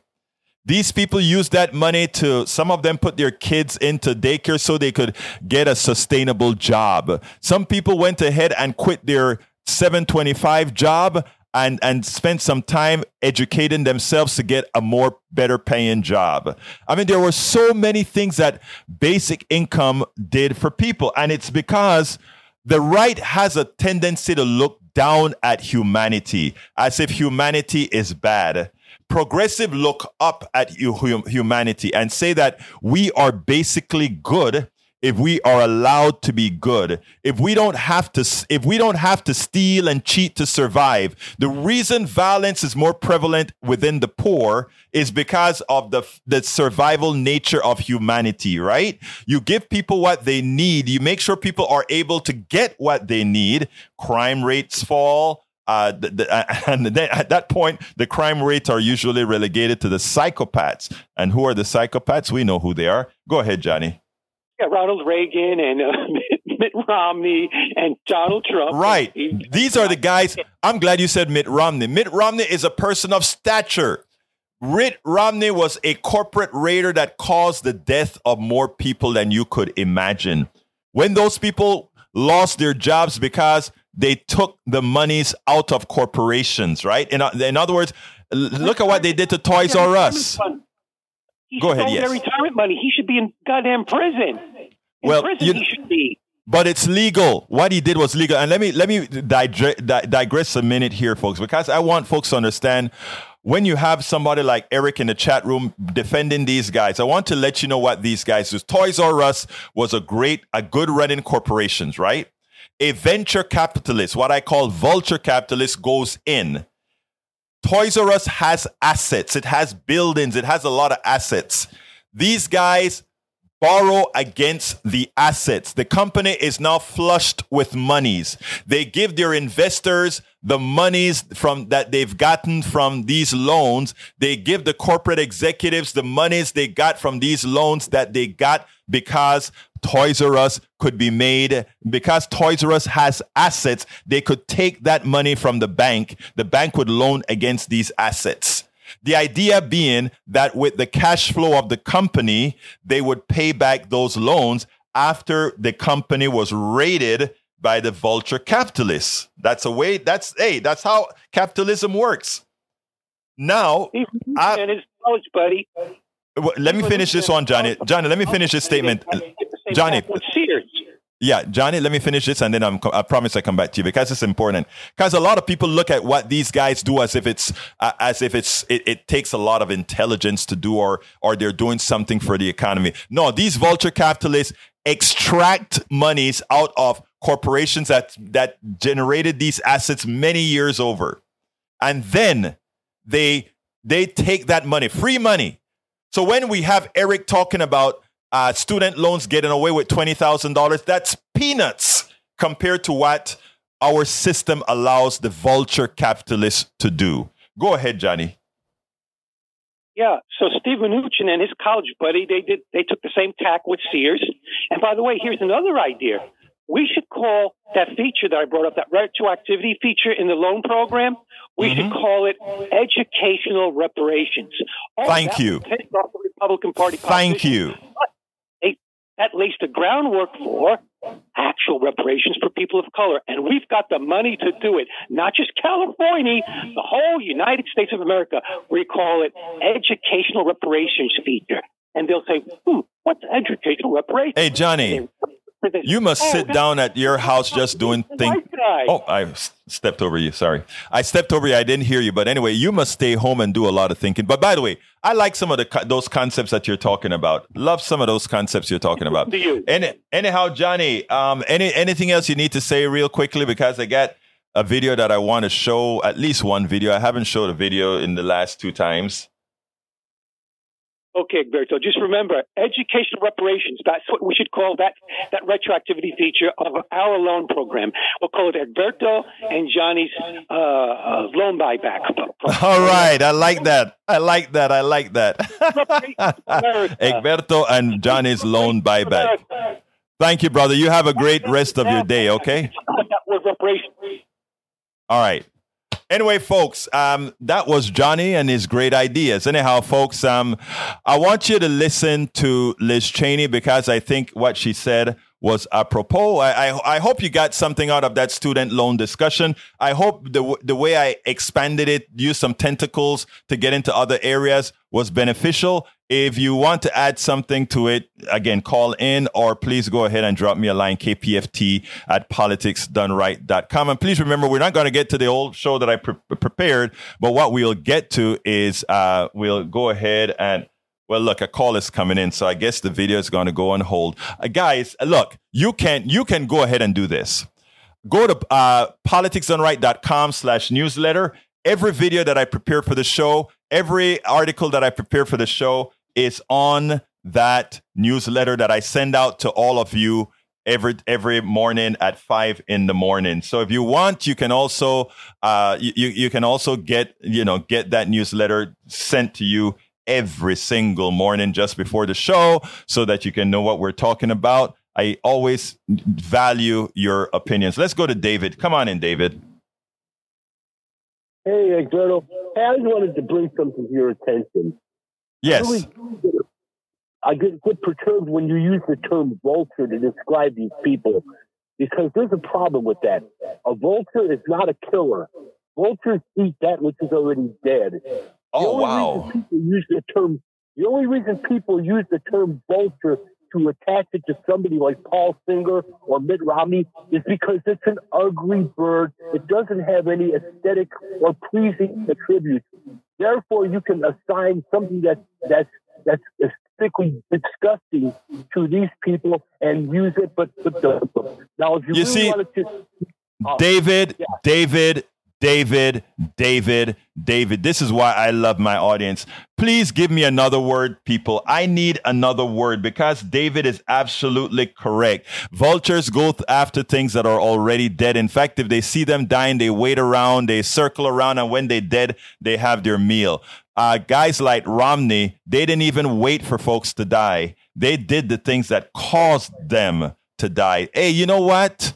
Speaker 1: These people use that money to, some of them put their kids into daycare so they could get a sustainable job. Some people went ahead and quit their 725 job and, and spent some time educating themselves to get a more better paying job. I mean, there were so many things that basic income did for people. And it's because the right has a tendency to look down at humanity as if humanity is bad progressive look up at humanity and say that we are basically good if we are allowed to be good. If we don't have to if we don't have to steal and cheat to survive the reason violence is more prevalent within the poor is because of the the survival nature of humanity right? You give people what they need you make sure people are able to get what they need crime rates fall uh, the, the, uh, and then at that point, the crime rates are usually relegated to the psychopaths. And who are the psychopaths? We know who they are. Go ahead, Johnny.
Speaker 9: Yeah, Ronald Reagan and uh, Mitt Romney and Donald Trump.
Speaker 1: Right. These are the guys. I'm glad you said Mitt Romney. Mitt Romney is a person of stature. Mitt Romney was a corporate raider that caused the death of more people than you could imagine. When those people lost their jobs because they took the monies out of corporations, right? In, in other words, look at what they did to Toys R Us.
Speaker 9: Go ahead. Yes. retirement money. He should be in goddamn prison. In well, prison you, he should be.
Speaker 1: But it's legal. What he did was legal. And let me let me digress a minute here, folks, because I want folks to understand when you have somebody like Eric in the chat room defending these guys, I want to let you know what these guys do. Toys R Us was a great, a good running corporations, right? A venture capitalist, what I call vulture capitalist, goes in. Toys R Us has assets, it has buildings, it has a lot of assets. These guys borrow against the assets. The company is now flushed with monies. They give their investors the monies from that they've gotten from these loans. They give the corporate executives the monies they got from these loans that they got because Toys R Us could be made because Toys R Us has assets. They could take that money from the bank. The bank would loan against these assets. The idea being that with the cash flow of the company, they would pay back those loans after the company was raided by the vulture capitalists. That's a way, that's, hey, that's how capitalism works. Now,
Speaker 9: I, and his knowledge, buddy.
Speaker 1: Let me finish this one, Johnny. Johnny, let me finish this statement. Johnny. Yeah, Johnny, let me finish this and then I'm, I promise I come back to you because it's important. Because a lot of people look at what these guys do as if it's, uh, as if it's, it, it, takes a lot of intelligence to do or, or they're doing something for the economy. No, these vulture capitalists extract monies out of corporations that, that generated these assets many years over. And then they, they take that money, free money. So when we have Eric talking about uh, student loans getting away with $20,000. That's peanuts compared to what our system allows the vulture capitalists to do. Go ahead, Johnny.
Speaker 9: Yeah. So Steve Mnuchin and his college buddy, they did they took the same tack with Sears. And by the way, here's another idea. We should call that feature that I brought up, that retroactivity feature in the loan program, we mm-hmm. should call it educational reparations.
Speaker 1: Oh, Thank you.
Speaker 9: Republican Party.
Speaker 1: Thank you.
Speaker 9: That lays the groundwork for actual reparations for people of color. And we've got the money to do it. Not just California, the whole United States of America. We call it educational reparations feature. And they'll say, hmm, what's educational reparations?
Speaker 1: Hey, Johnny. You must oh, sit down at your house just doing things. Oh, I stepped over you. Sorry. I stepped over you. I didn't hear you. But anyway, you must stay home and do a lot of thinking. But by the way, I like some of the those concepts that you're talking about. Love some of those concepts you're talking about.
Speaker 9: Do you?
Speaker 1: Any, anyhow, Johnny, um, any anything else you need to say real quickly because I got a video that I want to show. At least one video. I haven't showed a video in the last two times.
Speaker 9: Okay, Egberto, just remember educational reparations. That's what we should call that, that retroactivity feature of our loan program. We'll call it Egberto and Johnny's uh, uh, loan buyback.
Speaker 1: All right. I like that. I like that. I like that. Egberto and Johnny's loan buyback. Thank you, brother. You have a great rest of your day, okay? All right. Anyway, folks, um, that was Johnny and his great ideas. Anyhow, folks, um, I want you to listen to Liz Cheney because I think what she said was apropos. I, I, I, hope you got something out of that student loan discussion. I hope the, the way I expanded it, used some tentacles to get into other areas was beneficial. If you want to add something to it, again, call in or please go ahead and drop me a line, kpft at politicsdoneright.com. And please remember, we're not going to get to the old show that I pre- prepared, but what we'll get to is uh, we'll go ahead and well, look, a call is coming in, so I guess the video is going to go on hold. Uh, guys, look, you can you can go ahead and do this. Go to uh, politicsdoneright.com slash newsletter. Every video that I prepare for the show, every article that I prepare for the show is on that newsletter that I send out to all of you every every morning at five in the morning. So if you want, you can also uh, you you can also get you know get that newsletter sent to you every single morning just before the show so that you can know what we're talking about. I always value your opinions. Let's go to David. Come on in, David.
Speaker 10: Hey, Egberto. Hey, I just wanted to bring something to your attention.
Speaker 1: Yes.
Speaker 10: I, really, I get, get perturbed when you use the term vulture to describe these people because there's a problem with that. A vulture is not a killer. Vultures eat that which is already dead.
Speaker 1: Oh wow!
Speaker 10: Reason People use the term. The only reason people use the term vulture to attach it to somebody like Paul Singer or Mitt Romney is because it's an ugly bird. It doesn't have any aesthetic or pleasing attributes. Therefore, you can assign something that that's that's aesthetically disgusting to these people and use it. But, but now, if you,
Speaker 1: you
Speaker 10: really
Speaker 1: see,
Speaker 10: to,
Speaker 1: uh, David, yeah. David, David, David, David. This is why I love my audience. Please give me another word, people. I need another word because David is absolutely correct. Vultures go after things that are already dead. In fact, if they see them dying, they wait around, they circle around, and when they're dead, they have their meal. Uh, guys like Romney, they didn't even wait for folks to die. They did the things that caused them to die. Hey, you know what?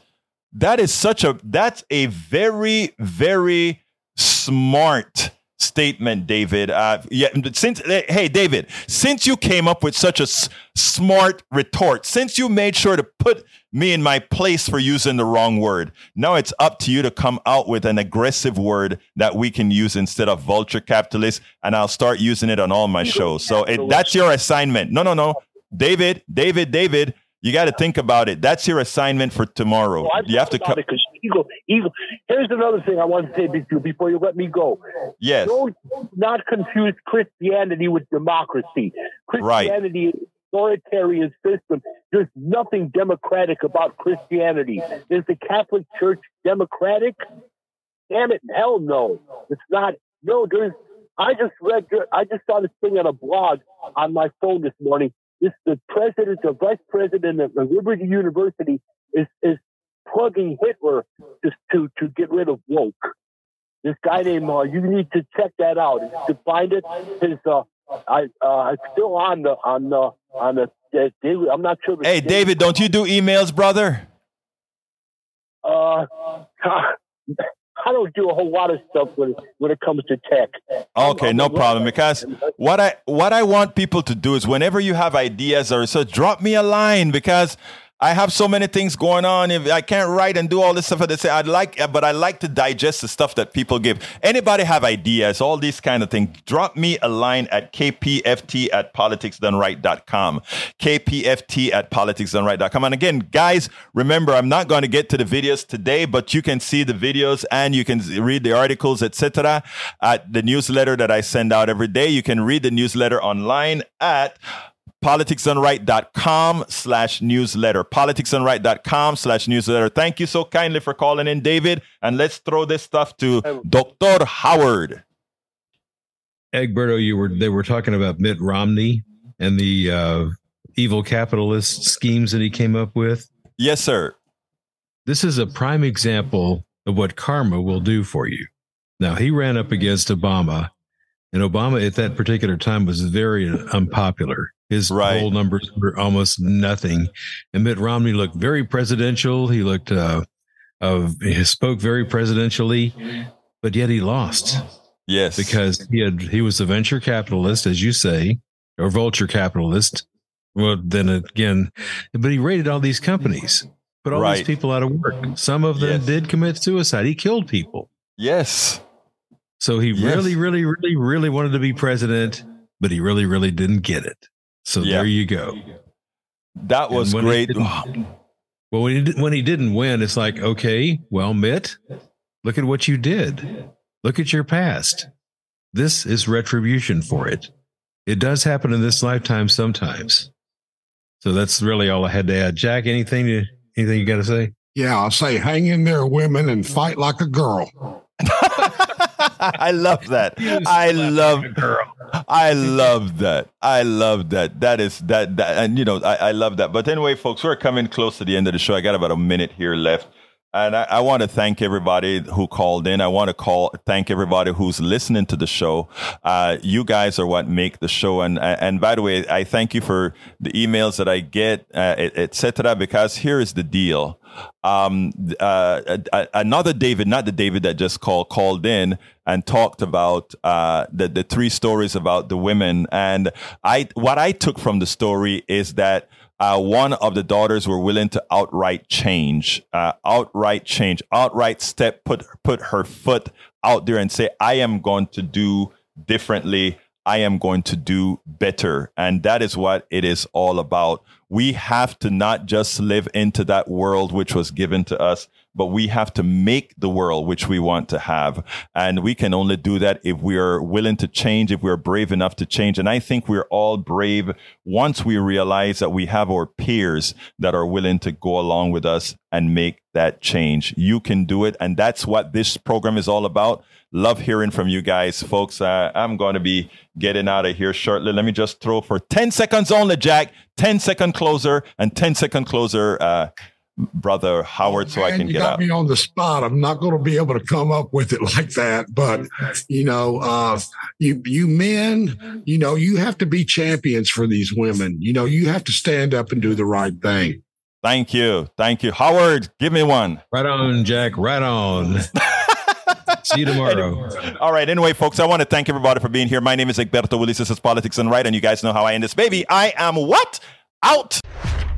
Speaker 1: That is such a that's a very very smart statement david. Uh, yeah since hey david since you came up with such a s- smart retort since you made sure to put me in my place for using the wrong word now it's up to you to come out with an aggressive word that we can use instead of vulture capitalist and i'll start using it on all my shows. So it, that's your assignment. No no no. David david david you got to think about it. That's your assignment for tomorrow. Well, you have to come.
Speaker 10: Eagle, Eagle. Here's another thing I want to say to you before you let me go.
Speaker 1: Yes.
Speaker 10: Don't not confuse Christianity with democracy. Christianity right. is authoritarian system. There's nothing democratic about Christianity. Is the Catholic Church democratic? Damn it, hell no. It's not. No, there's. I just read. I just saw this thing on a blog on my phone this morning this the president, the vice president of Liberty University is is plugging Hitler just to to get rid of woke. This guy named uh, you need to check that out. To find it, his uh, I uh, still on the on the on the. Uh, David, I'm not sure.
Speaker 1: Hey, David, don't you do emails, brother?
Speaker 10: Uh, I don't do a whole lot of stuff when when it comes to tech.
Speaker 1: Okay, no problem. Because what I what I want people to do is whenever you have ideas or so, drop me a line because I have so many things going on. If I can't write and do all this stuff, they say I'd like, but I like to digest the stuff that people give. Anybody have ideas? All these kind of things. Drop me a line at kpft at politicsdoneright.com. kpft at politicsdoneright.com. And again, guys, remember, I'm not going to get to the videos today, but you can see the videos and you can read the articles, etc. At the newsletter that I send out every day. You can read the newsletter online at politicsdoneright.com slash newsletter. politicsdoneright.com slash newsletter. Thank you so kindly for calling in, David. And let's throw this stuff to Dr. Howard.
Speaker 3: Egberto, you were they were talking about Mitt Romney and the uh, evil capitalist schemes that he came up with.
Speaker 1: Yes, sir.
Speaker 3: This is a prime example of what karma will do for you. Now, he ran up against Obama, and Obama at that particular time was very unpopular. His right. poll numbers were almost nothing. And Mitt Romney looked very presidential. He looked, uh, of, he spoke very presidentially, but yet he lost.
Speaker 1: Yes.
Speaker 3: Because he had, he was a venture capitalist, as you say, or vulture capitalist. Well, then again, but he raided all these companies, put all right. these people out of work. Some of them yes. did commit suicide. He killed people.
Speaker 1: Yes.
Speaker 3: So he yes. really, really, really, really wanted to be president, but he really, really didn't get it. So yeah. there you go.
Speaker 1: That was great. Oh.
Speaker 3: Well, when he, when he didn't win, it's like, okay, well, Mitt, look at what you did. Look at your past. This is retribution for it. It does happen in this lifetime sometimes. So that's really all I had to add. Jack, anything anything you got to say?
Speaker 4: Yeah, I'll say, hang in there, women, and fight like a girl.
Speaker 1: I love that. I love girl. I love that. I love that. That is that that and you know I, I love that. But anyway, folks, we're coming close to the end of the show. I got about a minute here left. And I, I, want to thank everybody who called in. I want to call thank everybody who's listening to the show. Uh, you guys are what make the show. And and by the way, I thank you for the emails that I get, uh, etc. Because here is the deal. Um, uh, another David, not the David that just called, called in and talked about uh, the the three stories about the women. And I what I took from the story is that uh, one of the daughters were willing to outright change, uh, outright change, outright step, put put her foot out there and say, "I am going to do differently. I am going to do better," and that is what it is all about. We have to not just live into that world which was given to us, but we have to make the world which we want to have. And we can only do that if we are willing to change, if we're brave enough to change. And I think we're all brave once we realize that we have our peers that are willing to go along with us and make that change. You can do it. And that's what this program is all about. Love hearing from you guys, folks. Uh, I'm going to be getting out of here shortly. Let me just throw for 10 seconds only, Jack. 10 second closer and 10 second closer. Uh, brother Howard, oh, so I can
Speaker 4: you
Speaker 1: get
Speaker 4: got
Speaker 1: up.
Speaker 4: me on the spot. I'm not going to be able to come up with it like that. But you know, uh, you you men, you know, you have to be champions for these women. You know, you have to stand up and do the right thing.
Speaker 1: Thank you, thank you, Howard. Give me one.
Speaker 3: Right on, Jack. Right on. See you tomorrow.
Speaker 1: All right. Anyway, folks, I want to thank everybody for being here. My name is Egberto Willies. This is Politics Done Right, and you guys know how I end this baby. I am what out we